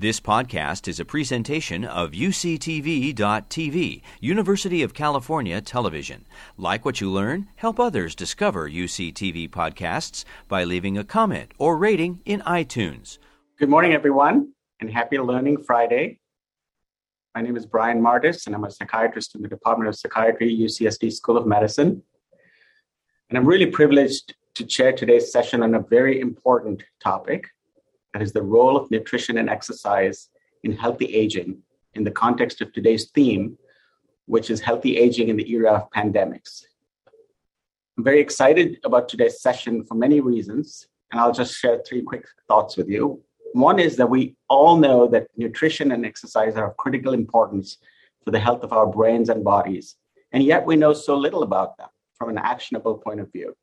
This podcast is a presentation of UCTV.tv, University of California Television. Like what you learn, help others discover UCTV podcasts by leaving a comment or rating in iTunes. Good morning, everyone, and happy Learning Friday. My name is Brian Martis, and I'm a psychiatrist in the Department of Psychiatry, UCSD School of Medicine. And I'm really privileged to chair today's session on a very important topic that is the role of nutrition and exercise in healthy aging in the context of today's theme, which is healthy aging in the era of pandemics. I'm very excited about today's session for many reasons, and I'll just share three quick thoughts with you. One is that we all know that nutrition and exercise are of critical importance for the health of our brains and bodies, and yet we know so little about them from an actionable point of view.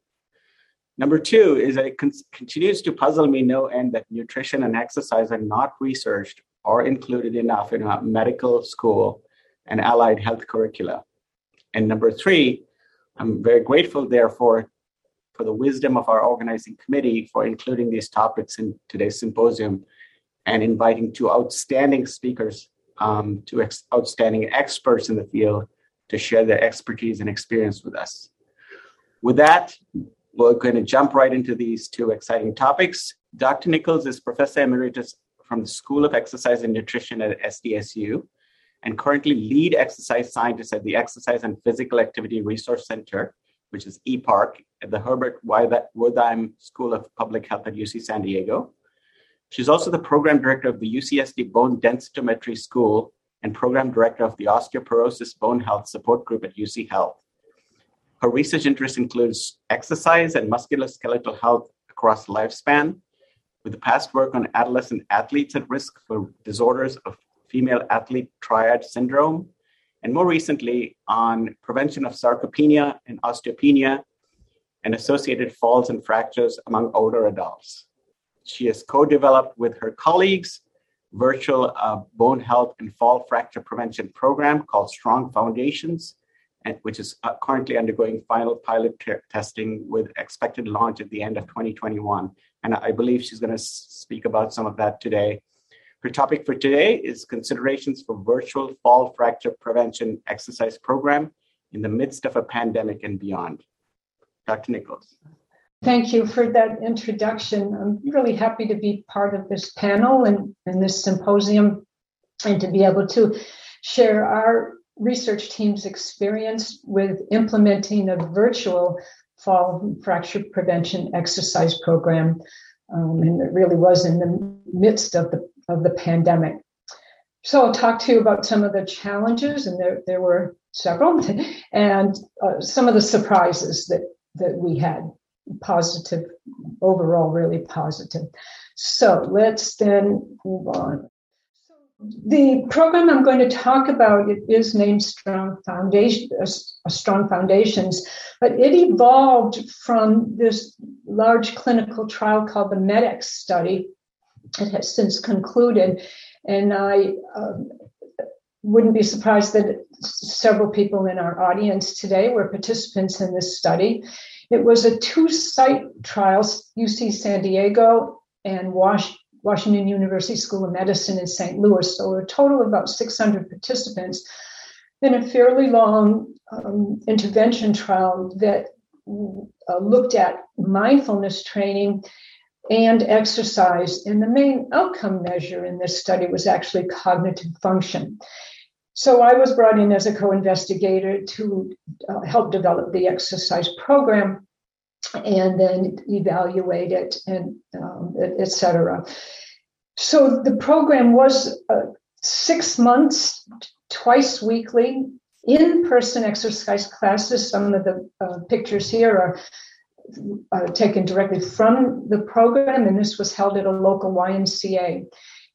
Number two is that it con- continues to puzzle me no end that nutrition and exercise are not researched or included enough in our medical school and allied health curricula. And number three, I'm very grateful, therefore, for the wisdom of our organizing committee for including these topics in today's symposium and inviting two outstanding speakers, um, two ex- outstanding experts in the field to share their expertise and experience with us. With that, we're going to jump right into these two exciting topics. Dr. Nichols is Professor Emeritus from the School of Exercise and Nutrition at SDSU and currently lead exercise scientist at the Exercise and Physical Activity Resource Center, which is EPARC, at the Herbert Wertheim School of Public Health at UC San Diego. She's also the program director of the UCSD Bone Densitometry School and program director of the Osteoporosis Bone Health Support Group at UC Health. Her research interest includes exercise and musculoskeletal health across lifespan, with past work on adolescent athletes at risk for disorders of female athlete triad syndrome, and more recently on prevention of sarcopenia and osteopenia and associated falls and fractures among older adults. She has co-developed with her colleagues virtual uh, bone health and fall fracture prevention program called Strong Foundations, which is uh, currently undergoing final pilot testing with expected launch at the end of 2021. And I believe she's going to speak about some of that today. Her topic for today is considerations for virtual fall fracture prevention exercise program in the midst of a pandemic and beyond. Dr. Nichols. Thank you for that introduction. I'm really happy to be part of this panel and, and this symposium and to be able to share our research team's experience with implementing a virtual fall fracture prevention exercise program. Um, and it really was in the midst of the, of the pandemic. So I'll talk to you about some of the challenges, and there, there were several, and uh, some of the surprises that, that we had. Positive, overall, really positive. So let's then move on. The program I'm going to talk about it is named Strong Foundation, uh, Strong Foundations, but it evolved from this large clinical trial called the MEDEX study. It has since concluded, and I um, wouldn't be surprised that several people in our audience today were participants in this study. It was a two-site trial, UC San Diego and Washington. Washington University School of Medicine in St. Louis. So a total of about 600 participants in a fairly long um, intervention trial that uh, looked at mindfulness training and exercise. And the main outcome measure in this study was actually cognitive function. So I was brought in as a co-investigator to uh, help develop the exercise program and then evaluate it and um, et cetera. So the program was uh, six months, twice weekly, in-person exercise classes. Some of the uh, pictures here are uh, taken directly from the program, and this was held at a local YMCA.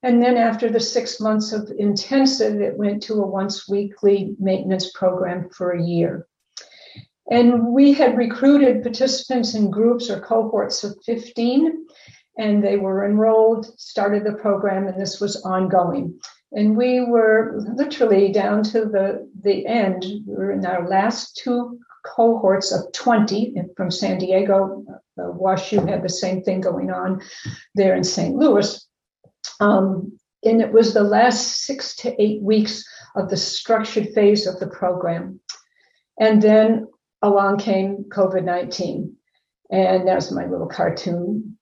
And then after the six months of intensive, it went to a once weekly maintenance program for a year. And we had recruited participants in groups or cohorts of 15, and they were enrolled, started the program, and this was ongoing. And we were literally down to the, the end. We were in our last two cohorts of 20 from San Diego. Uh, WashU had the same thing going on there in St. Louis. Um, and it was the last six to eight weeks of the structured phase of the program. And then along came COVID 19. And that's my little cartoon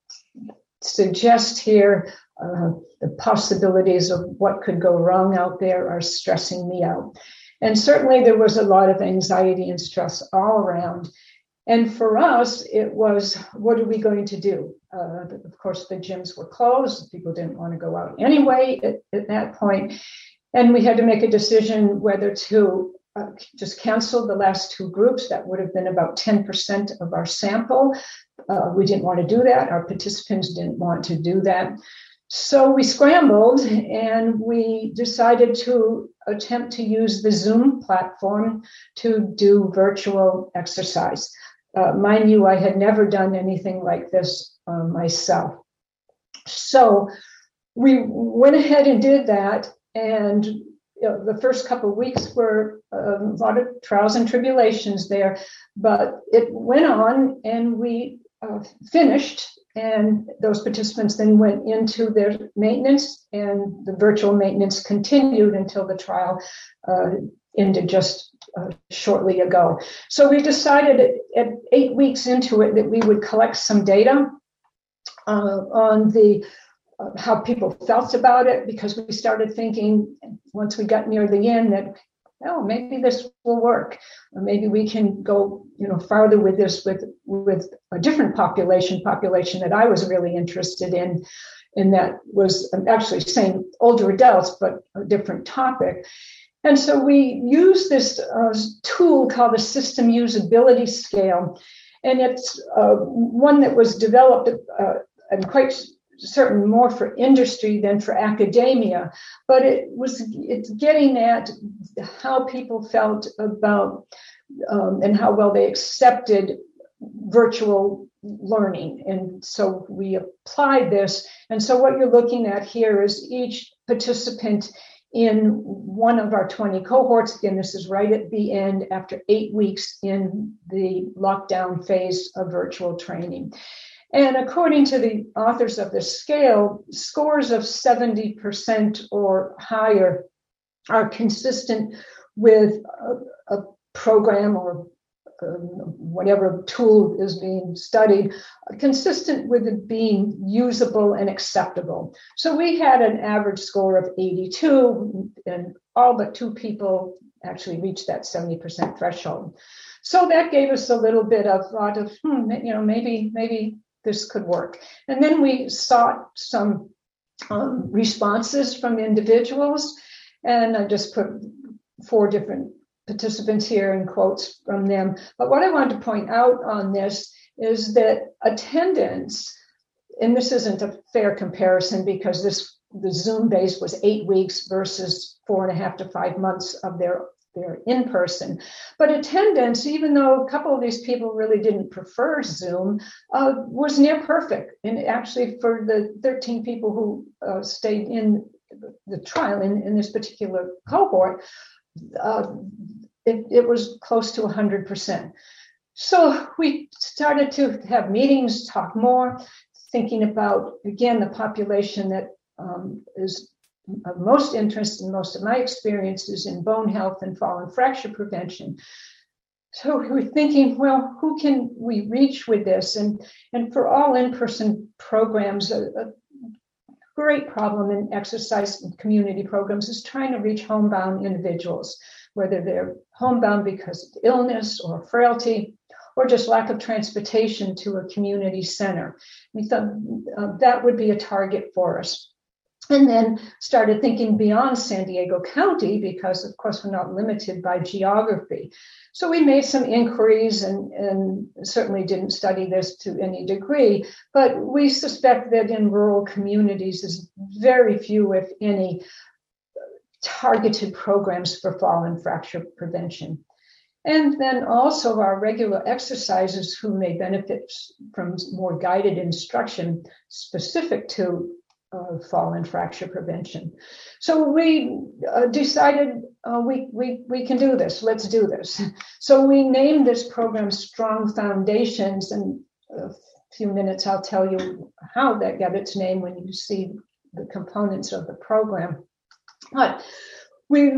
suggest here uh, the possibilities of what could go wrong out there are stressing me out. And certainly there was a lot of anxiety and stress all around. And for us, it was what are we going to do? Uh, of course, the gyms were closed. People didn't want to go out anyway at, at that point. And we had to make a decision whether to uh, just canceled the last two groups. That would have been about 10% of our sample. Uh, we didn't want to do that. Our participants didn't want to do that. So we scrambled and we decided to attempt to use the Zoom platform to do virtual exercise. Uh, mind you, I had never done anything like this uh, myself. So we went ahead and did that. And you know, the first couple weeks were a lot of trials and tribulations there, but it went on and we uh, finished. And those participants then went into their maintenance, and the virtual maintenance continued until the trial uh, ended just uh, shortly ago. So we decided at, at, eight weeks into it that we would collect some data uh, on the uh, how people felt about it because we started thinking once we got near the end that oh maybe this will work. Or maybe we can go you know farther with this with with a different population population that i was really interested in and that was actually same older adults but a different topic. And so we use this uh, tool called the system usability scale and it's uh, one that was developed uh, and quite certain more for industry than for academia, but it was it's getting at how people felt about um, and how well they accepted virtual learning. And so we applied this. And so what you're looking at here is each participant in one of our 20 cohorts. Again, this is right at the end after eight weeks in the lockdown phase of virtual training. And according to the authors of this scale, scores of 70% or higher are consistent with a, a program or um, whatever tool is being studied, consistent with it being usable and acceptable. So we had an average score of 82, and all but two people actually reached that 70% threshold. So that gave us a little bit of thought of, hmm, you know, maybe maybe this could work. And then we sought some um, responses from individuals, and I just put four different participants here in quotes from them. But what I wanted to point out on this is that attendance, and this isn't a fair comparison because this the Zoom base was eight weeks versus four and a half to five months of their they're in person. But attendance, even though a couple of these people really didn't prefer Zoom, uh, was near perfect. And actually, for the 13 people who uh, stayed in the trial in, in this particular cohort, uh, it, it was close to 100%. So we started to have meetings, talk more, thinking about, again, the population that um, is of most interest and most of my experiences in bone health and fall and fracture prevention. So we were thinking, well, who can we reach with this? And and for all in-person programs, a, a great problem in exercise community programs is trying to reach homebound individuals, whether they're homebound because of illness or frailty or just lack of transportation to a community center. We thought uh, that would be a target for us and then started thinking beyond San Diego County because, of course, we're not limited by geography. So we made some inquiries and, and certainly didn't study this to any degree, but we suspect that in rural communities, there's very few, if any, targeted programs for fall and fracture prevention. And then also our regular exercises who may benefit from more guided instruction specific to uh, fall and fracture prevention. So we uh, decided uh, we, we, we can do this. Let's do this. So we named this program Strong Foundations. And a few minutes, I'll tell you how that got its name when you see the components of the program. But we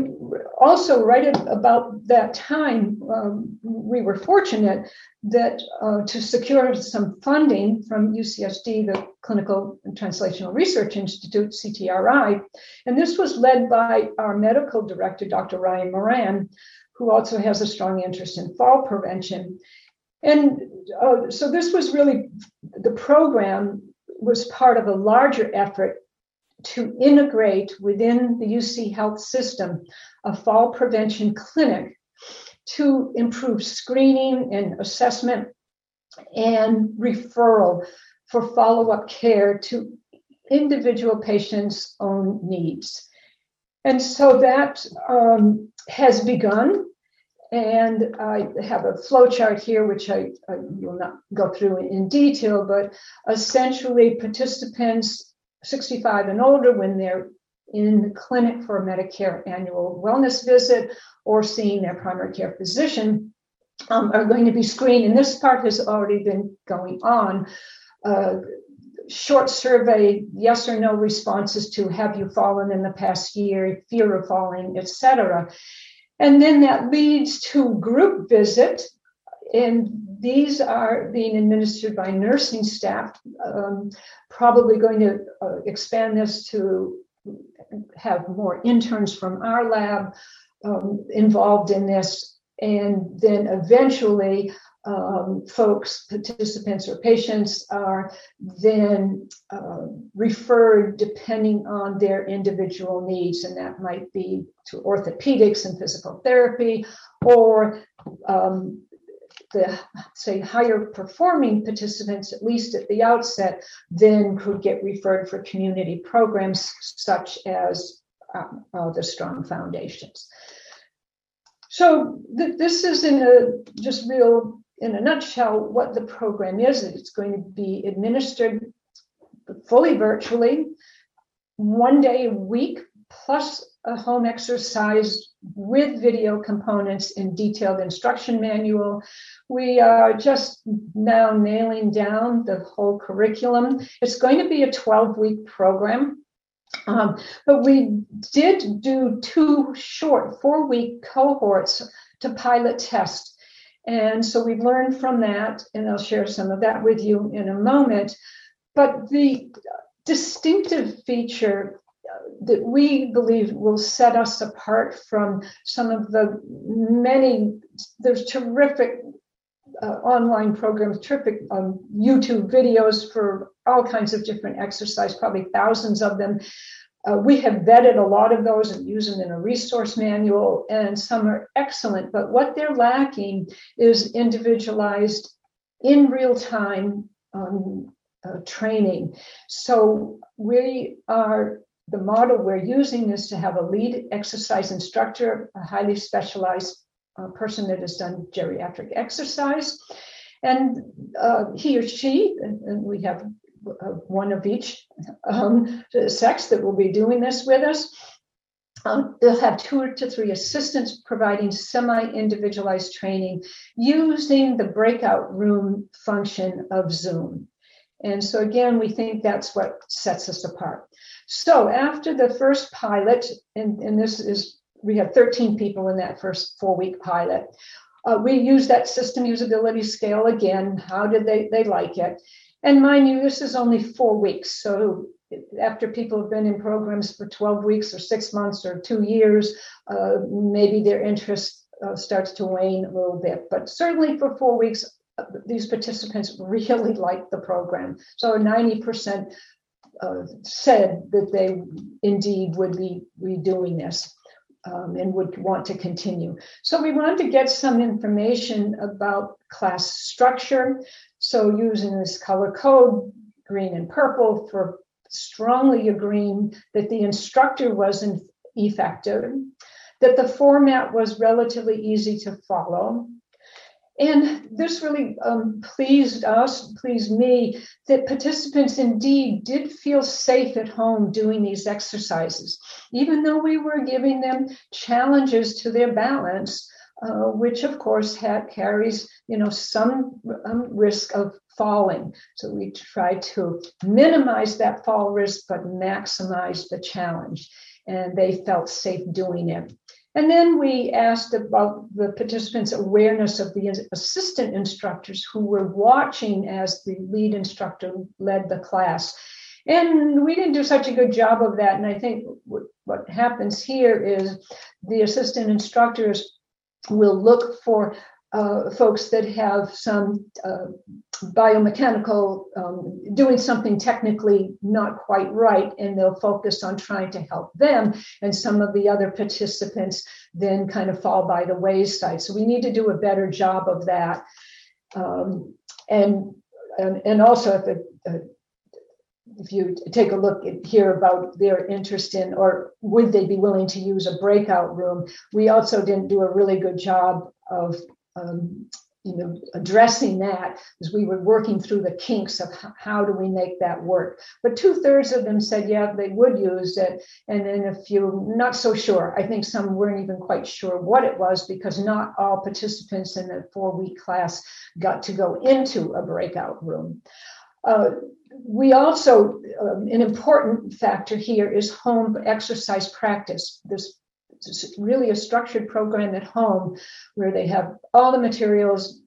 also right at about that time um, we were fortunate that uh, to secure some funding from ucsd the clinical and translational research institute ctri and this was led by our medical director dr ryan moran who also has a strong interest in fall prevention. And uh, so this was really the program was part of a larger effort to integrate within the UC health system a fall prevention clinic to improve screening and assessment and referral for follow up care to individual patients' own needs. And so that um, has begun. And I have a flow chart here, which I, I will not go through in detail, but essentially participants 65 and older when they're in the clinic for a Medicare annual wellness visit or seeing their primary care physician um, are going to be screened. And this part has already been going on. Uh, short survey, yes or no responses to have you fallen in the past year, fear of falling, etc. And then that leads to group visit. And these are being administered by nursing staff. Um, probably going to uh, expand this to have more interns from our lab um, involved in this. And then eventually, um, folks, participants, or patients are then uh, referred depending on their individual needs. And that might be to orthopedics and physical therapy or um, the say higher performing participants at least at the outset then could get referred for community programs such as um, uh, the strong foundations. So th- this is in a just real in a nutshell what the program is. It's going to be administered fully virtually one day a week plus a home exercise with video components in detailed instruction manual. We are just now nailing down the whole curriculum. It's going to be a 12 week program. Um, but we did do two short four week cohorts to pilot test. And so we've learned from that, and I'll share some of that with you in a moment. But the distinctive feature that we believe will set us apart from some of the many, there's terrific uh, online programs, terrific um, YouTube videos for all kinds of different exercise, probably thousands of them. Uh, we have vetted a lot of those and use them in a resource manual, and some are excellent. But what they're lacking is individualized, in real time um, uh, training. So we are the model we're using is to have a lead exercise instructor, a highly specialized uh, person that has done geriatric exercise. And uh, he or she, and, and we have uh, one of each um, sex that will be doing this with us. Um, they'll have two to three assistants providing semi individualized training using the breakout room function of Zoom. And so, again, we think that's what sets us apart. So after the first pilot, and, and this is, we had 13 people in that first four week pilot. Uh, we used that system usability scale again. How did they, they like it? And mind you, this is only four weeks. So after people have been in programs for 12 weeks or six months or two years, uh, maybe their interest uh, starts to wane a little bit. But certainly for four weeks, uh, these participants really liked the program. So 90% uh, said that they indeed would be redoing this um, and would want to continue. So we wanted to get some information about class structure. So using this color code, green and purple, for strongly agreeing that the instructor wasn't effective, that the format was relatively easy to follow, and this really um, pleased us, pleased me, that participants indeed did feel safe at home doing these exercises. Even though we were giving them challenges to their balance, uh, which of course ha- carries you know some um, risk of falling. So we try to minimize that fall risk but maximize the challenge. And they felt safe doing it. And then we asked about the participants' awareness of the assistant instructors who were watching as the lead instructor led the class. And we didn't do such a good job of that. And I think what happens here is the assistant instructors will look for uh, folks that have some uh, biomechanical, um, doing something technically not quite right, and they'll focus on trying to help them. And some of the other participants then kind of fall by the wayside. So we need to do a better job of that. Um, and, and, and also if uh, if you take a look at here about their interest in or would they be willing to use a breakout room we also didn't do a really good job of um, you know addressing that as we were working through the kinks of how, do we make that work? But two-thirds of them said yeah they would use it. And then a few not so sure. I think some weren't even quite sure what it was because not all participants in the four-week class got to go into a breakout room. Uh, we also um, an important factor here is home exercise practice. This really a structured program at home where they have all the materials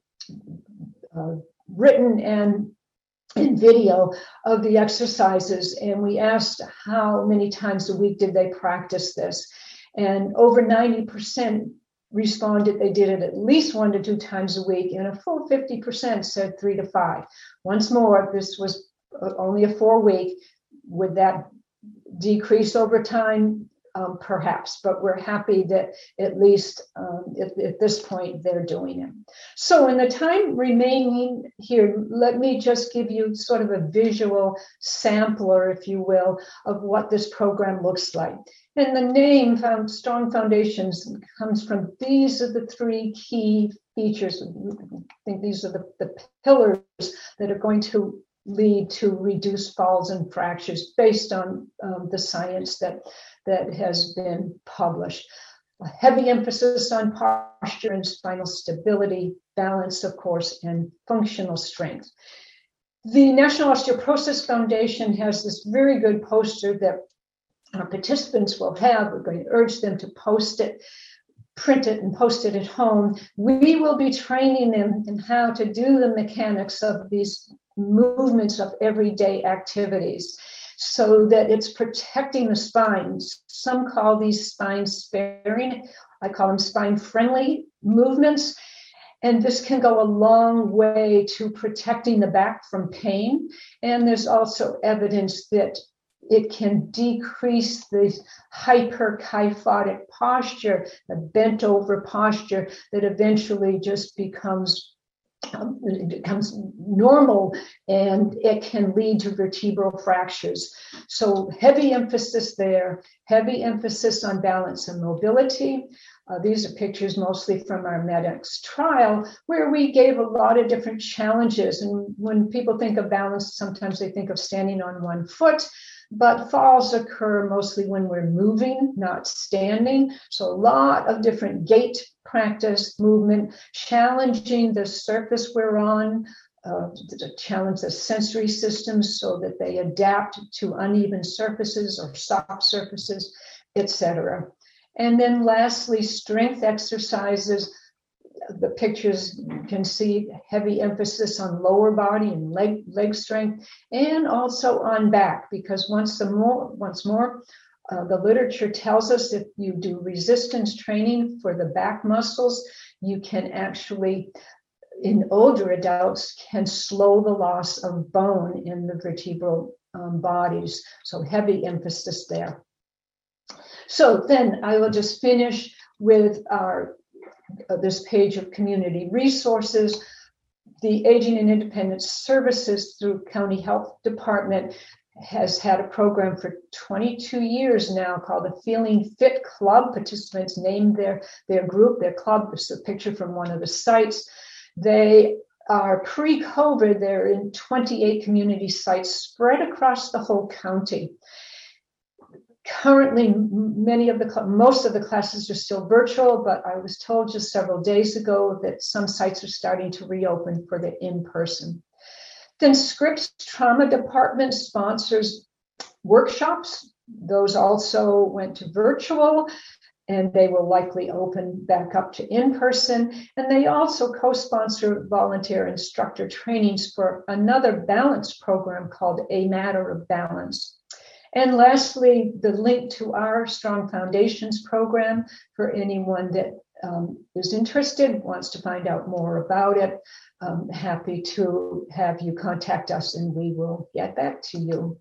uh, written and in video of the exercises. And we asked how many times a week did they practice this? And over 90% responded they did it at least one to two times a week and a full 50% said three to five. Once more this was only a four week. Would that decrease over time um, perhaps, but we're happy that at least um, at, at, this point they're doing it. So, in the time remaining here, let me just give you sort of a visual sampler, if you will, of what this program looks like. And the name found Strong Foundations comes from these are the three key features. I think these are the, the pillars that are going to lead to reduced falls and fractures based on um, the science that that has been published. A heavy emphasis on posture and spinal stability, balance, of course, and functional strength. The National Osteoporosis Foundation has this very good poster that our participants will have. We're going to urge them to post it, print it, and post it at home. We will be training them in how to do the mechanics of these movements of everyday activities so that it's protecting the spines. Some call these spine sparing, I call them spine friendly movements. And this can go a long way to protecting the back from pain. And there's also evidence that it can decrease the hyperkyphotic posture, the bent over posture that eventually just becomes it becomes normal and it can lead to vertebral fractures. So, heavy emphasis there, heavy emphasis on balance and mobility. Uh, these are pictures mostly from our MEDEX trial, where we gave a lot of different challenges. And when people think of balance, sometimes they think of standing on one foot but falls occur mostly when we're moving, not standing. So, a lot of different gait practice, movement, challenging the surface we're on, uh, to challenge the sensory systems so that they adapt to uneven surfaces or soft surfaces, etc. And then lastly, strength exercises the pictures you can see heavy emphasis on lower body and leg leg strength and also on back because once the more once more uh, the literature tells us if you do resistance training for the back muscles you can actually in older adults can slow the loss of bone in the vertebral um, bodies. So heavy emphasis there. So then i will just finish with our uh, this page of community resources. The Aging and Independence Services through County Health Department has had a program for 22 years now called the Feeling Fit Club. Participants named their, their group, their club. This is a picture from one of the sites. They are pre COVID, they're in 28 community sites spread across the whole county currently many of the most of the classes are still virtual but i was told just several days ago that some sites are starting to reopen for the in-person then scripps trauma department sponsors workshops those also went to virtual and they will likely open back up to in person. And they also co sponsor volunteer instructor trainings for another balance program called A Matter of Balance. And lastly, the link to our Strong Foundations program for anyone that um, is interested, wants to find out more about it. I'm happy to have you contact us and we will get back to you.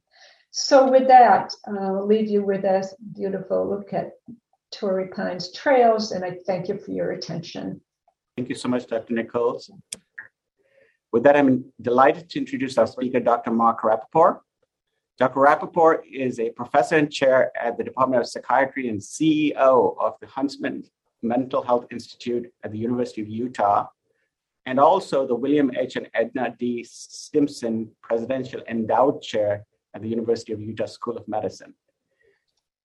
So, with that, I'll leave you with a beautiful look at Torrey Pines trails, and I thank you for your attention. Thank you so much, Dr. Nichols. With that, I'm delighted to introduce our speaker, Dr. Mark Rapaport. Dr. Rapaport is a professor and chair at the Department of Psychiatry and CEO of the Huntsman Mental Health Institute at the University of Utah, and also the William H. and Edna D. Stimson Presidential Endowed Chair at the University of Utah School of Medicine.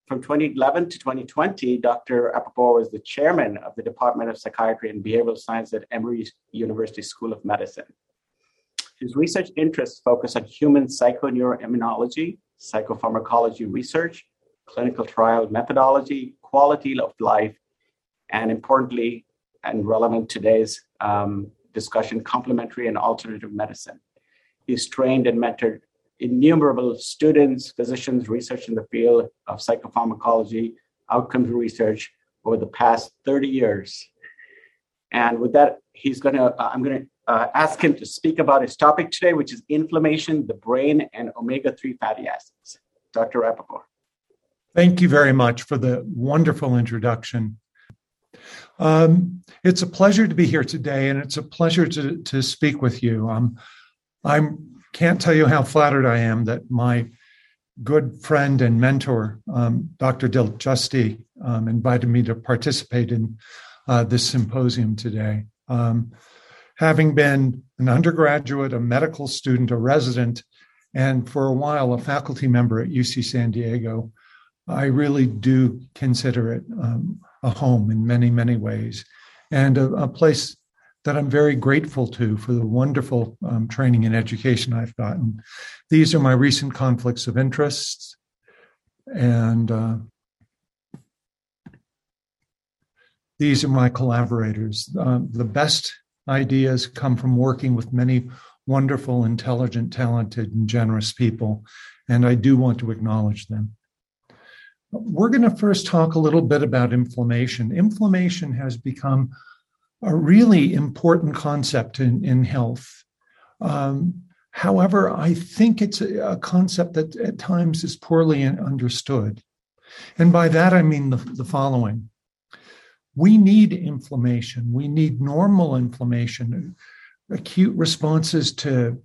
From 2011 to 2020, Dr. Rapaport was the chairman of the Department of Psychiatry and Behavioral Science at Emory University School of Medicine. His research interests focus on human psychoneuroimmunology, psychopharmacology research, clinical trial methodology, quality of life, and importantly, and relevant today's um, discussion, complementary and alternative medicine. He's trained and mentored innumerable students, physicians, research in the field of psychopharmacology, outcomes research over the past 30 years. And with that, he's going to, uh, I'm going to uh, ask him to speak about his topic today, which is inflammation, the brain, and omega 3 fatty acids. Dr. Rapaport. Thank you very much for the wonderful introduction. Um, it's a pleasure to be here today, and it's a pleasure to, to speak with you. Um, I'm can't tell you how flattered I am that my good friend and mentor, um, Dr. Dilip Jeste, um, invited me to participate in uh, this symposium today. Having been an undergraduate, a medical student, a resident, and for a while a faculty member at UC San Diego, I really do consider it um, a home in many, many ways and a, a place that I'm very grateful to for the wonderful um, training and education I've gotten. These are my recent conflicts of interest, and uh, these are my collaborators. Um, the best ideas come from working with many wonderful, intelligent, talented, and generous people, and I do want to acknowledge them. We're going to first talk a little bit about inflammation. Inflammation has become a really important concept in, in health. Um, however, I think it's a, a, concept that at times is poorly understood. And by that, I mean the, the following we need inflammation, we need normal inflammation, acute responses to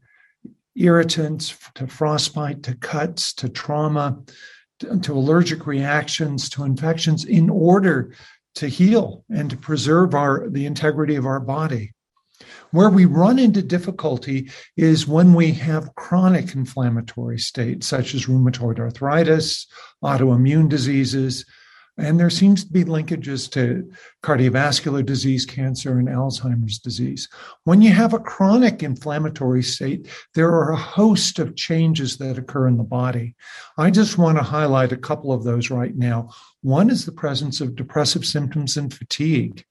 irritants, to frostbite, to cuts, to trauma, to, allergic reactions, to infections in order to heal and to preserve our the integrity of our body. Where we run into difficulty is when we have chronic inflammatory states such as rheumatoid arthritis, autoimmune diseases, and there seems to be linkages to cardiovascular disease, cancer, and Alzheimer's disease. When you have a chronic inflammatory state, there are a host of changes that occur in the body. I just want to highlight a couple of those right now. One is the presence of depressive symptoms and fatigue.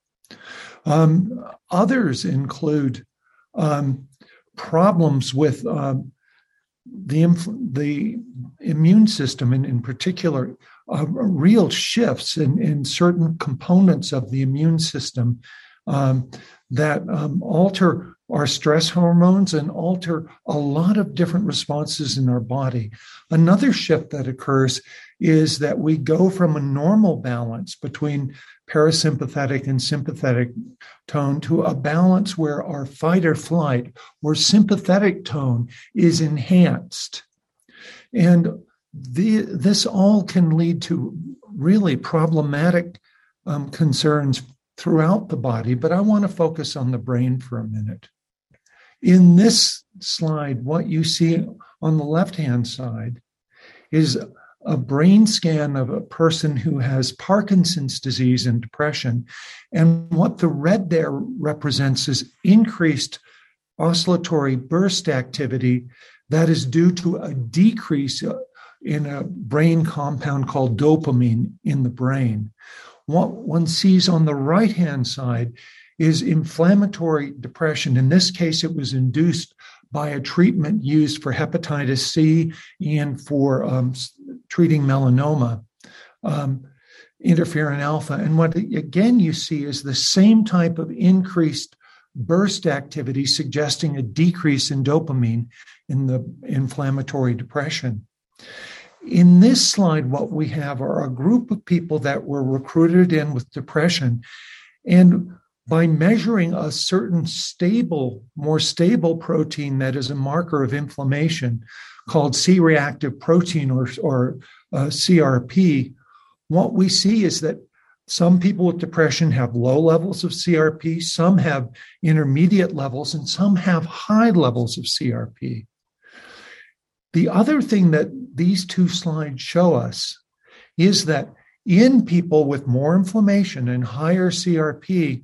Um, others include um, problems with um, the, the immune system, and in particular, uh, real shifts in, in certain components of the immune system um, that um, alter our stress hormones and alter a lot of different responses in our body. Another shift that occurs is that we go from a normal balance between parasympathetic and sympathetic tone to a balance where our fight or flight or sympathetic tone is enhanced. And the, this all can lead to really problematic um, concerns throughout the body, but I want to focus on the brain for a minute. In this slide, what you see on the left hand side is a brain scan of a person who has Parkinson's disease and depression. And what the red there represents is increased oscillatory burst activity that is due to a decrease in a brain compound called dopamine in the brain. What one sees on the right hand side is inflammatory depression. In this case, it was induced by a treatment used for hepatitis C and for um, treating melanoma, um, interferon alpha. And what again you see is the same type of increased burst activity, suggesting a decrease in dopamine in the inflammatory depression. In this slide, what we have are a group of people that were recruited in with depression. And by measuring a certain stable, more stable protein that is a marker of inflammation called C reactive protein or, or uh, CRP, what we see is that some people with depression have low levels of CRP, some have intermediate levels, and some have high levels of CRP. The other thing that these two slides show us is that in people with more inflammation and higher CRP,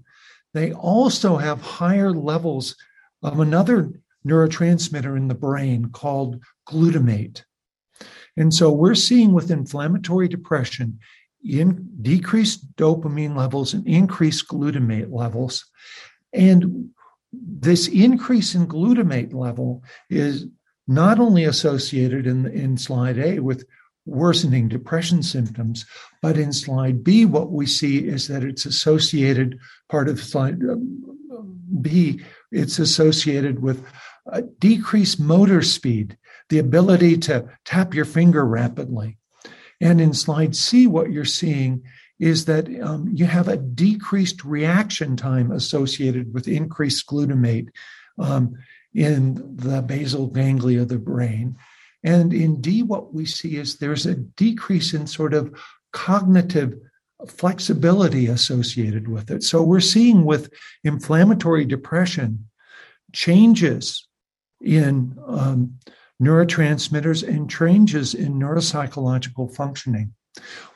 they also have higher levels of another neurotransmitter in the brain called glutamate. And so we're seeing with inflammatory depression in decreased dopamine levels and increased glutamate levels. And this increase in glutamate level is not only associated in, in slide A with worsening depression symptoms. But in slide B, what we see is that it's associated, part of slide um, B, it's associated with decreased motor speed, the ability to tap your finger rapidly. And in slide C, what you're seeing is that um, you have a decreased reaction time associated with increased glutamate um, in the basal ganglia of the brain. And in D, what we see is there's a decrease in sort of cognitive flexibility associated with it. So we're seeing with inflammatory depression changes in um, neurotransmitters and changes in neuropsychological functioning.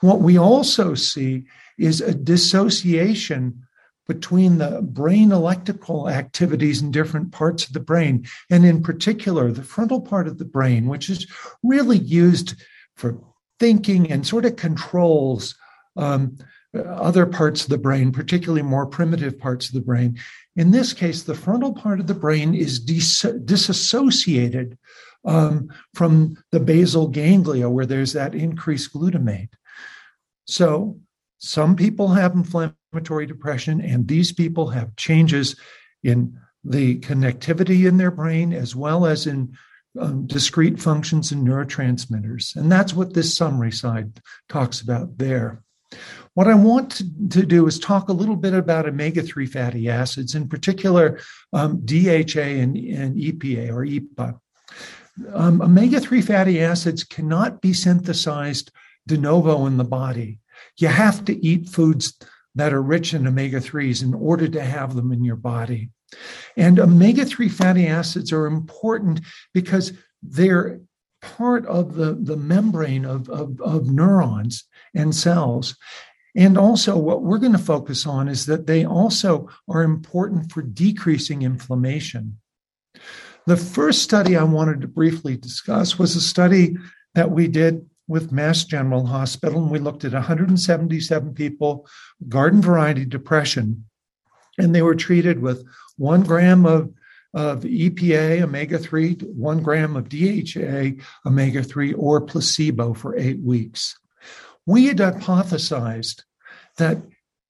What we also see is a dissociation between the brain electrical activities in different parts of the brain, and in particular, the frontal part of the brain, which is really used for thinking and sort of controls um, other parts of the brain, particularly more primitive parts of the brain. In this case, the frontal part of the brain is dis- disassociated um, from the basal ganglia, where there's that increased glutamate. So, some people have inflammation inflammatory depression, and these people have changes in the connectivity in their brain as well as in um, discrete functions and neurotransmitters. And that's what this summary slide talks about there. What I want to, to do is talk a little bit about omega 3 fatty acids, in particular um, DHA and, and, EPA or EPA. Um, omega 3 fatty acids cannot be synthesized de novo in the body. You have to eat foods that are rich in omega 3s in order to have them in your body. And omega 3 fatty acids are important because they're part of the, the membrane of, of, of neurons and cells. And also, what we're going to focus on is that they also are important for decreasing inflammation. The first study I wanted to briefly discuss was a study that we did with Mass General Hospital, and we looked at 177 people, garden variety depression, and they were treated with one gram of, of EPA omega 3, one gram of DHA omega 3, or placebo for eight weeks. We had hypothesized that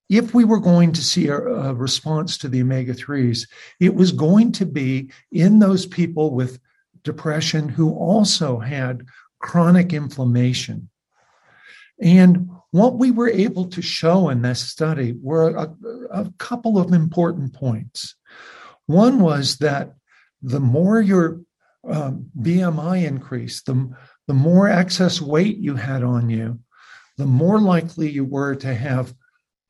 if we were going to see a, a response to the omega 3s, it was going to be in those people with depression who also had chronic inflammation. And what we were able to show in this study were a, a, couple of important points. One was that the more your um, BMI increased, the, the more excess weight you had on you, the more likely you were to have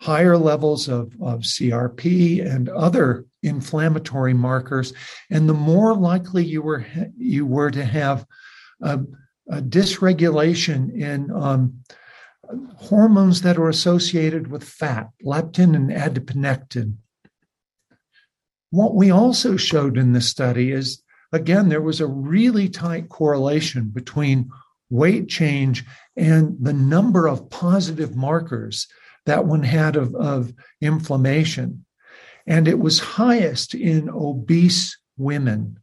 higher levels of, of CRP and other inflammatory markers, and the more likely you were you were to have uh, a dysregulation in um, hormones that are associated with fat, leptin and adiponectin. What we also showed in this study is, again, there was a really tight correlation between weight change and the number of positive markers that one had of, of inflammation. And it was highest in obese women.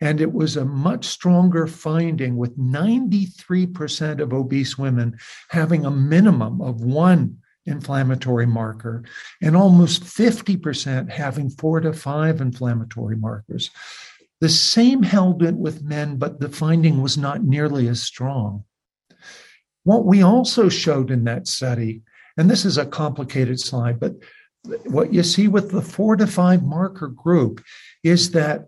And it was a much stronger finding with 93% of obese women having a minimum of one inflammatory marker and almost 50% having four to five inflammatory markers. The same held it with men, but the finding was not nearly as strong. What we also showed in that study, and this is a complicated slide, but what you see with the four to five marker group is that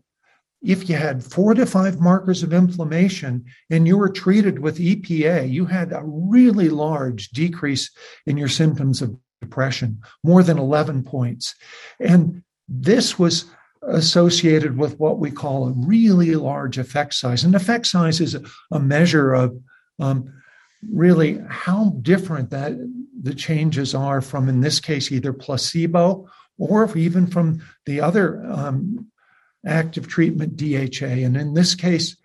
if you had four to five markers of inflammation and you were treated with EPA, you had a really large decrease in your symptoms of depression, more than 11 points. And this was associated with what we call a really large effect size. And effect size is a measure of um, really how different that the changes are from, in this case, either placebo or even from the other um, active treatment DHA. And in this case,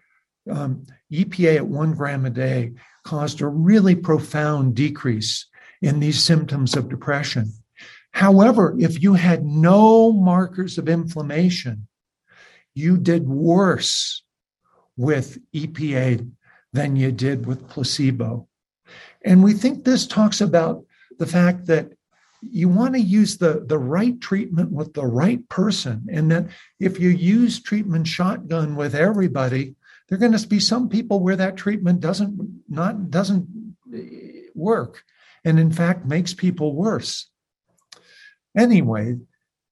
um, EPA at one gram a day caused a really profound decrease in these symptoms of depression. However, if you had no markers of inflammation, you did worse with EPA than you did with placebo. And we think this talks about the fact that you want to use the, the right treatment with the right person. And that if you use treatment shotgun with everybody, there are going to be some people where that treatment doesn't not doesn't eh, work and in fact makes people worse. Anyway,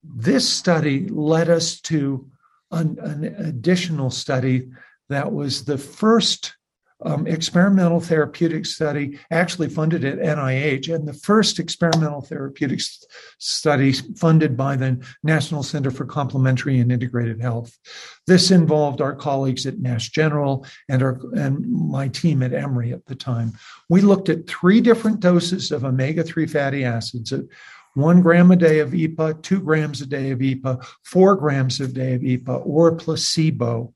this study led us to an, an additional study that was the first um, experimental therapeutic study actually funded at NIH, and the first experimental therapeutics study funded by the National Center for Complementary and Integrated Health. This involved our colleagues at Mass General and our and my team at Emory at the time. We looked at three different doses of omega-3 fatty acids at one gram a day of EPA, two grams a day of EPA, four grams a day of EPA, or placebo.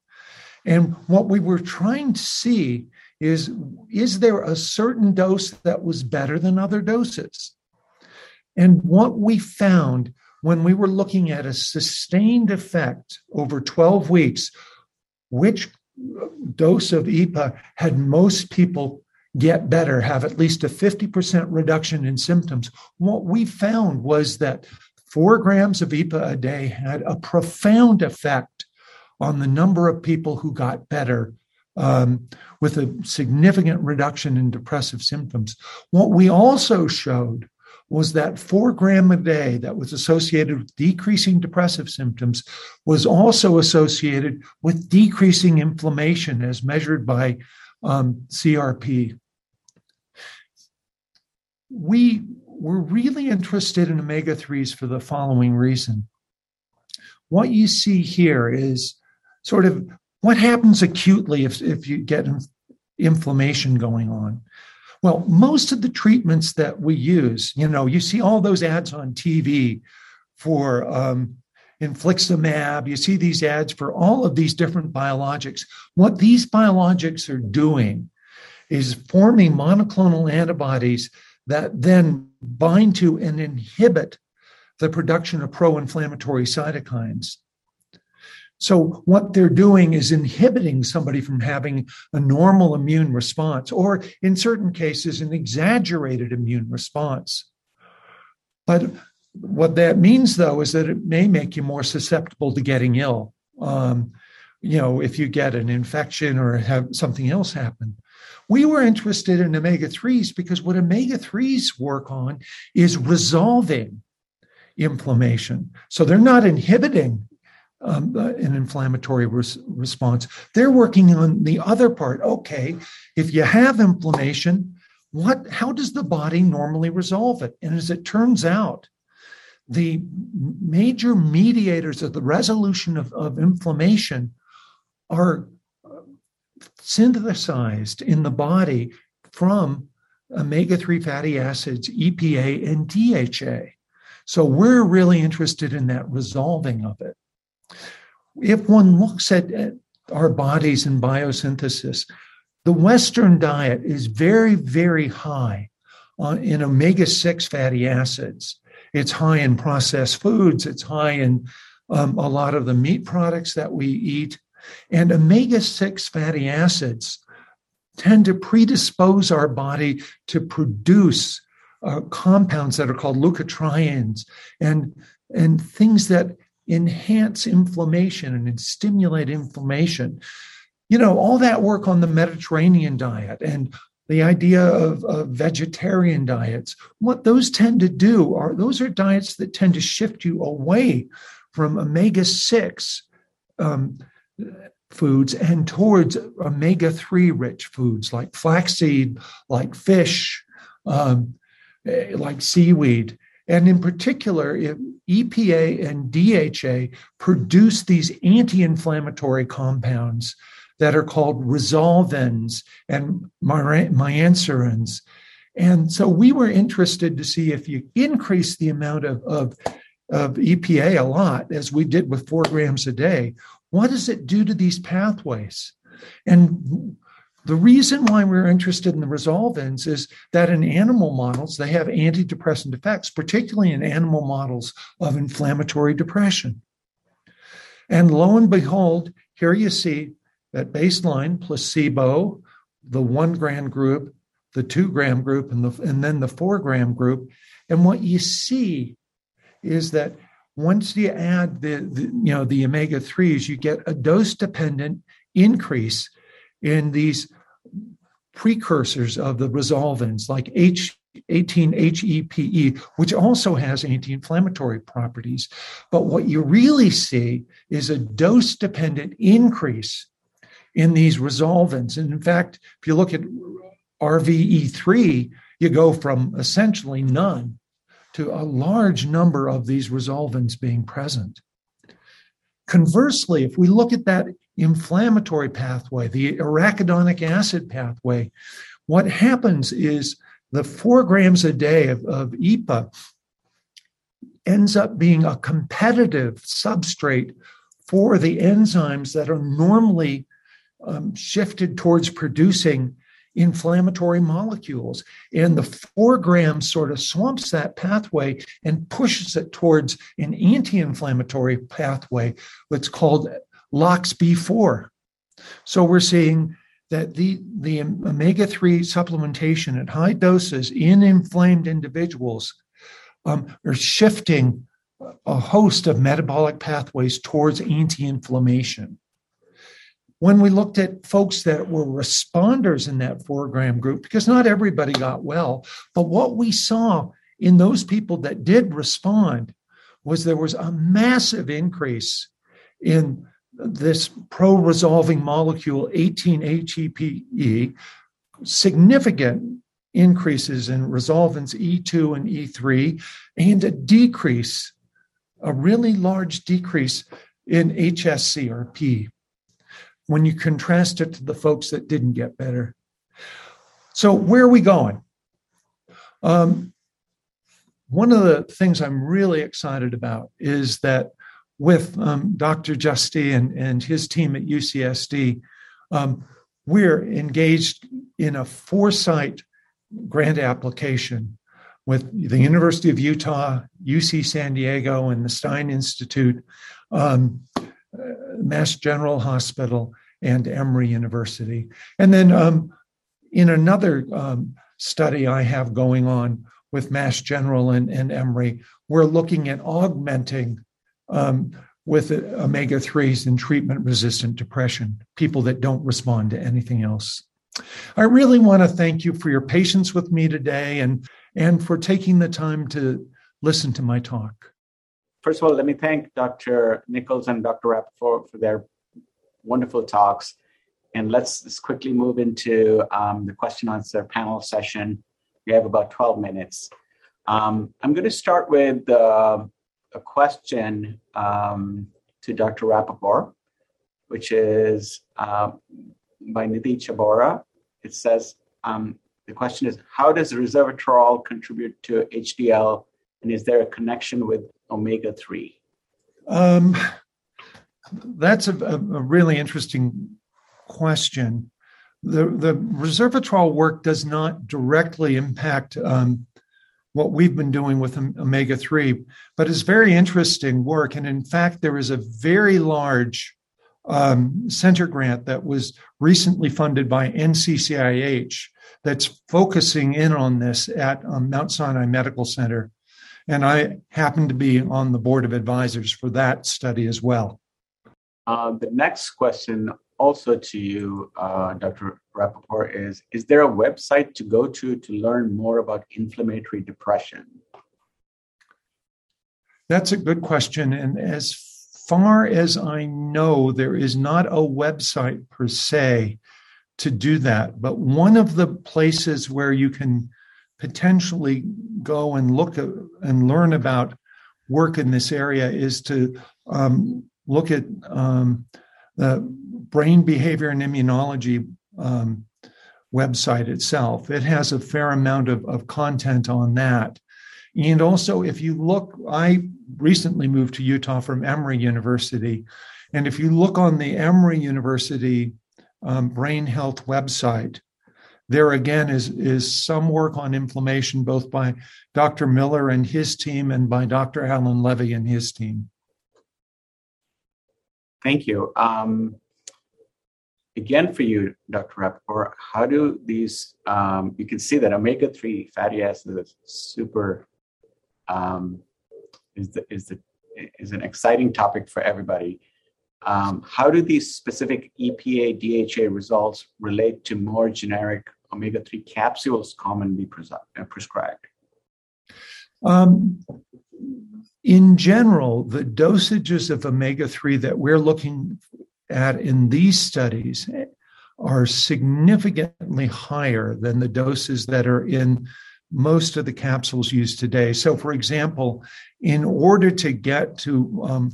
And what we were trying to see is is there a certain dose that was better than other doses? And what we found when we were looking at a sustained effect over 12 weeks, which dose of EPA had most people get better, have at least a 50% reduction in symptoms. What we found was that four grams of EPA a day had a profound effect on the number of people who got better um, with a significant reduction in depressive symptoms. What we also showed was that four gram a day that was associated with decreasing depressive symptoms was also associated with decreasing inflammation as measured by um, CRP. We were really interested in omega 3s for the following reason. What you see here is sort of what happens acutely if, if you get inflammation going on? Well, most of the treatments that we use, you know, you see all those ads on TV for um, infliximab, you see these ads for all of these different biologics. What these biologics are doing is forming monoclonal antibodies that then bind to and inhibit the production of pro inflammatory cytokines. So, what they're doing is inhibiting somebody from having a normal immune response, or in certain cases, an exaggerated immune response. But what that means, though, is that it may make you more susceptible to getting ill. Um, you know, if you get an infection or have something else happen. We were interested in omega 3s because what omega 3s work on is resolving inflammation. So they're not inhibiting um, uh, an inflammatory res- response. They're working on the other part. Okay, if you have inflammation, what? How does the body normally resolve it? And as it turns out, the major mediators of the resolution of, of inflammation are synthesized in the body from omega 3 fatty acids, EPA, and DHA. So we're really interested in that resolving of it. If one looks at, our bodies and biosynthesis, the Western diet is very, very high in omega 6 fatty acids. It's high in processed foods, it's high in um, a lot of the meat products that we eat. And omega 6 fatty acids tend to predispose our body to produce uh, compounds that are called leukotrienes and, and things that enhance inflammation and stimulate inflammation. You know, all that work on the Mediterranean diet and the idea of, of, vegetarian diets, what those tend to do are those are diets that tend to shift you away from omega 6 um, foods and towards omega 3 rich foods like flaxseed, like fish, um, eh, like seaweed. And in particular, EPA and DHA produce these anti inflammatory compounds that are called resolvins and maresins. And so we were interested to see if you increase the amount of, of, of EPA a lot, as we did with four grams a day, what does it do to these pathways? And the reason why we're interested in the resolvins is that in animal models, they have antidepressant effects, particularly in animal models of inflammatory depression. And lo and behold, here you see that baseline placebo, the one gram group, the two gram group, and, the, and then the four gram group. And what you see is that once you add the, the you know the omega 3s you get a dose dependent increase in these precursors of the resolvins like H 18-HEPE, which also has anti-inflammatory properties. But what you really see is a dose-dependent increase in these resolvins. And in fact, if you look at RVE3, you go from essentially none to a large number of these resolvins being present. Conversely, if we look at that inflammatory pathway, the arachidonic acid pathway, what happens is the four grams a day of, of EPA ends up being a competitive substrate for the enzymes that are normally um, shifted towards producing inflammatory molecules. And the four grams sort of swamps that pathway and pushes it towards an anti inflammatory pathway, what's called LOXB4. So we're seeing that the, the omega 3 supplementation at high doses in inflamed individuals um, are shifting a host of metabolic pathways towards anti inflammation when we looked at folks that were responders in that four gram group, because not everybody got well, but what we saw in those people that did respond was there was a massive increase in this pro resolving molecule 18-HEPE, significant increases in resolvins E2 and E3, and a decrease, a really large decrease in HSCRP when you contrast it to the folks that didn't get better. So, where are we going? Um, one of the things I'm really excited about is that with um, Dr. Jeste and, and his team at UCSD, um, we're engaged in a foresight grant application with the University of Utah, UC San Diego, and the Stein Institute um, Mass General Hospital, and Emory University. And then um, in another um, study I have going on with Mass General and, and Emory, we're looking at augmenting um, with omega 3s in treatment resistant depression, people that don't respond to anything else. I really want to thank you for your patience with me today and, and for taking the time to listen to my talk first of all, let me thank Dr. Nichols and Dr. Rapaport for their wonderful talks. And let's, let's quickly move into um, the question answer panel session. We have about 12 minutes. Um, I'm going to start with uh, a question um, to Dr. Rapaport, which is uh, by Nidhi Chabora. It says, um, the question is, how does resveratrol contribute to HDL, and is there a connection with omega-3? Um, that's a, a, really interesting question. The, the resveratrol work does not directly impact um, what we've been doing with omega 3, but it's very interesting work. And in fact, there is a very large um, center grant that was recently funded by NCCIH that's focusing in on this at um, Mount Sinai Medical Center. And I happen to be on the board of advisors for that study as well. Uh, the next question, also to you, uh, Dr. Rapaport, is Is there a website to go to to learn more about inflammatory depression? That's a good question. And as far as I know, there is not a website per se to do that. But one of the places where you can potentially go and look at, and learn about work in this area is to um, look at um, the brain behavior and immunology um, website itself. It has a fair amount of, of content on that. And also, if you look, I recently moved to Utah from Emory University. And if you look on the Emory University um, brain health website, there again is, is some work on inflammation, both by Dr. Miller and his team and by Dr. Allan Levey and his team. Thank you. Um, again, for you, Dr. Rapaport, how do these, um, you can see that omega 3 fatty acids is super, um, is, the, is, the, is an exciting topic for everybody. Um, how do these specific EPA DHA results relate to more generic omega 3 capsules commonly pres- uh, prescribed? Um, in general, the dosages of omega 3 that we're looking at in these studies are significantly higher than the doses that are in most of the capsules used today. So, for example, in order to get to um,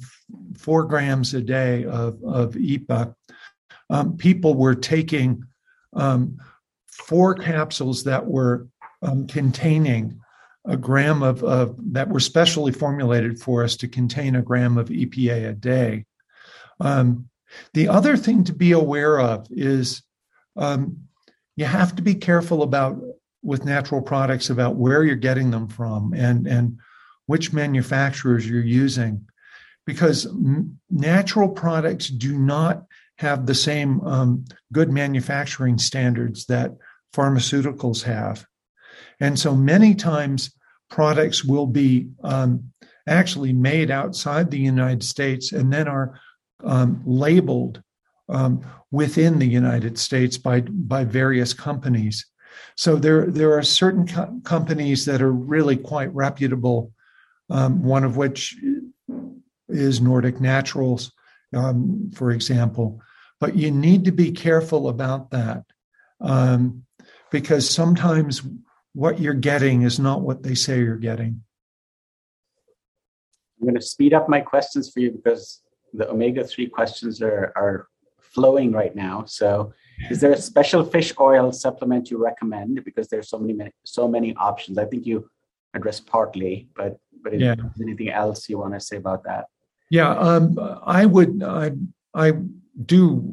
four grams a day of, of EPA, um, people were taking um, four capsules that were um, containing a gram of, of, that were specially formulated for us to contain a gram of EPA a day. Um, the other thing to be aware of is um, you have to be careful about with natural products about where you're getting them from and and which manufacturers you're using because natural products do not have the same um, good manufacturing standards that pharmaceuticals have. And so many times products will be um, actually made outside the United States and then are um, labeled um, within the United States by, by various companies. So there, there are certain co- companies that are really quite reputable, um, one of which is Nordic Naturals, um, for example. But you need to be careful about that um, because sometimes what you're getting is not what they say you're getting. I'm going to speed up my questions for you because the omega 3 questions are, are flowing right now. So, is there a special fish oil supplement you recommend? Because there's so many, so many options. I think you addressed partly, but but is yeah. anything else you want to say about that? Yeah, um, I would. I I do.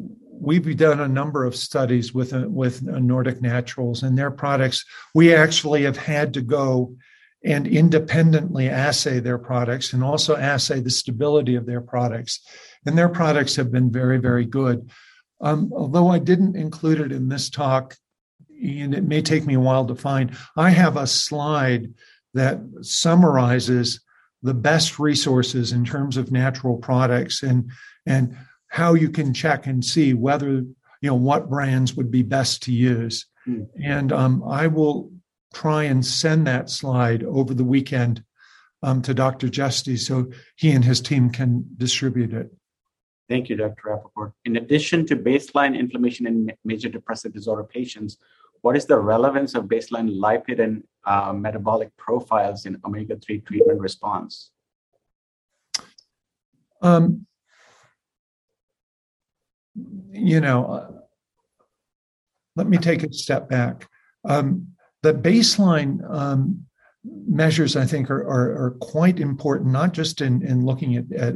We've done a number of studies with uh, with Nordic Naturals and their products. We actually have had to go and independently assay their products and also assay the stability of their products. And their products have been very, very good. Um, although I didn't include it in this talk, and it may take me a while to find, I have a slide that summarizes the best resources in terms of natural products and and how you can check and see whether you know what brands would be best to use mm. and um, i will try and send that slide over the weekend um, to dr Jeste so he and his team can distribute it thank you dr Rapaport. in addition to baseline inflammation in major depressive disorder patients what is the relevance of baseline lipid and uh, metabolic profiles in omega 3 treatment response? Um, you know, let me take a step back. Um, the baseline um, measures, I think, are, are, are, quite important, not just in, in looking at, at,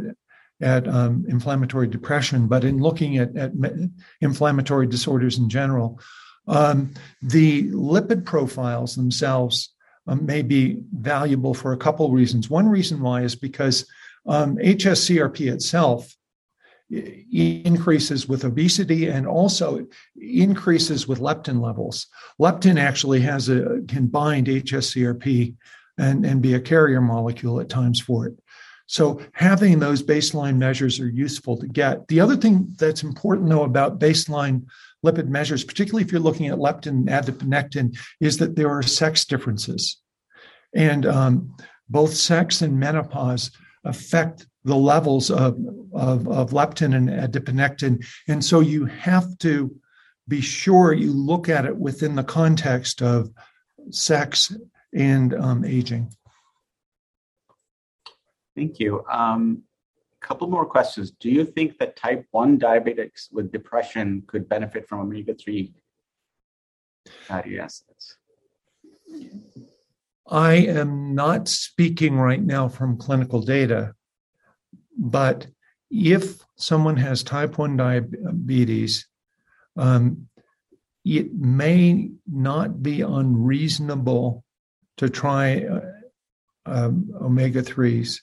at um, inflammatory depression, but in looking at, at inflammatory disorders in general. Um, the lipid profiles themselves um, may be valuable for a couple reasons. One reason why is because um, HSCRP itself increases with obesity and also increases with leptin levels. Leptin actually has a can bind HSCRP and, and be a carrier molecule at times for it. So having those baseline measures are useful to get. The other thing that's important though about baseline lipid measures, particularly if you're looking at leptin and adiponectin, is that there are sex differences. And um, both sex and menopause affect the levels of, of, of leptin and adiponectin. And so you have to be sure you look at it within the context of sex and um, aging. Thank you. Um, a couple more questions. Do you think that type 1 diabetics with depression could benefit from omega 3 fatty acids? I am not speaking right now from clinical data. But if someone has type 1 diabetes, um, it may not be unreasonable to try uh, um, omega 3s.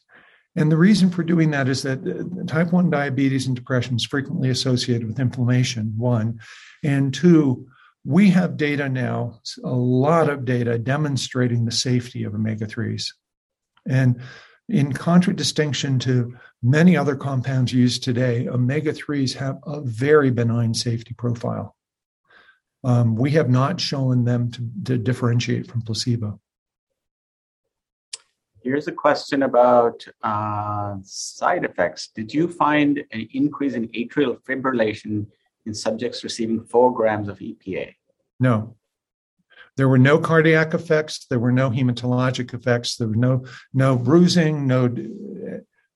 And the reason for doing that is that uh, type 1 diabetes and depression is frequently associated with inflammation, one. And two, we have data now, a lot of data demonstrating the safety of omega 3s. And in contradistinction to many other compounds used today, omega 3s have a very benign safety profile. Um, we have not shown them to, to differentiate from placebo. Here's a question about uh, side effects. Did you find an increase in atrial fibrillation in subjects receiving four grams of EPA? No. There were no cardiac effects. There were no hematologic effects. There was no no bruising, no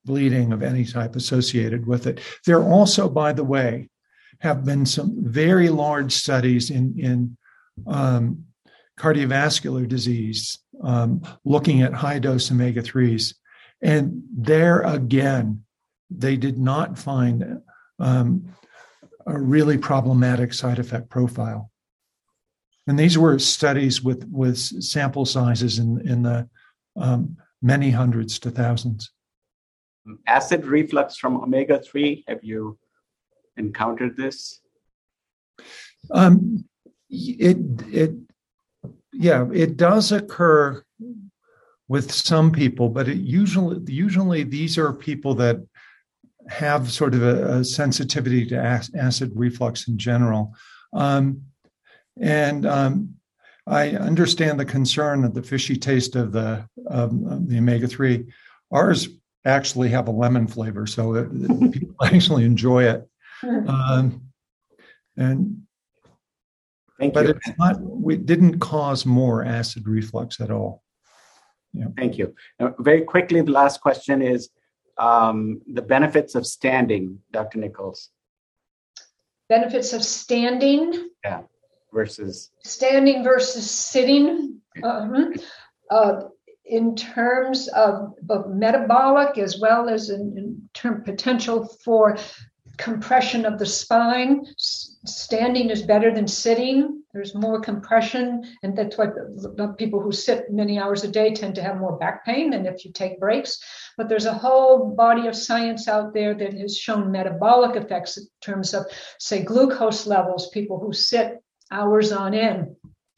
bleeding of any type associated with it. There also, by the way, have been some very large studies in in um, cardiovascular disease um, looking at high dose omega threes, and there again, they did not find um, a really problematic side effect profile. And these were studies with, with sample sizes in, in the um, many hundreds to thousands. Acid reflux from omega 3, have you encountered this? Um, it, it, yeah, it does occur with some people, but it usually, usually these are people that have sort of a, a sensitivity to acid reflux in general. Um, and um, I understand the concern of the fishy taste of the um, the omega three. Ours actually have a lemon flavor, so it, people actually enjoy it. Um, and Thank but you. it's not. We didn't cause more acid reflux at all. Yeah. Thank you. Now, very quickly, the last question is um, the benefits of standing, Dr. Nichols. Benefits of standing. Yeah versus standing versus sitting. Uh-huh. Uh, in terms of, of metabolic as well as in, in term potential for compression of the spine. Standing is better than sitting. There's more compression, and that's why people who sit many hours a day tend to have more back pain than if you take breaks. But there's a whole body of science out there that has shown metabolic effects in terms of, say, glucose levels. People who sit hours on end.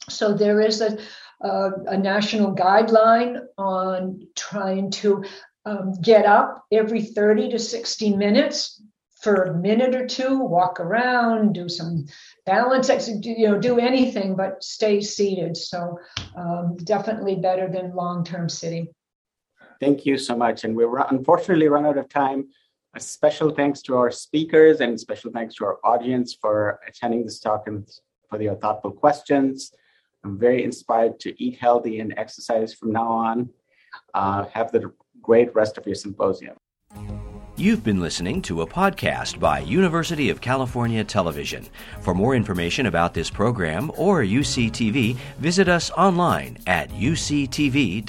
So there is a, a, a national guideline on trying to um, get up every 30 to 60 minutes for a minute or two, walk around, do some balance, you know, do anything but stay seated. So um, definitely better than long-term sitting. Thank you so much. And we're unfortunately run out of time. A special thanks to our speakers and special thanks to our audience for attending this talk and for your thoughtful questions. I'm very inspired to eat healthy and exercise from now on. Uh, have the great rest of your symposium. You've been listening to a podcast by University of California Television. For more information about this program or UCTV, visit us online at uctv.tv.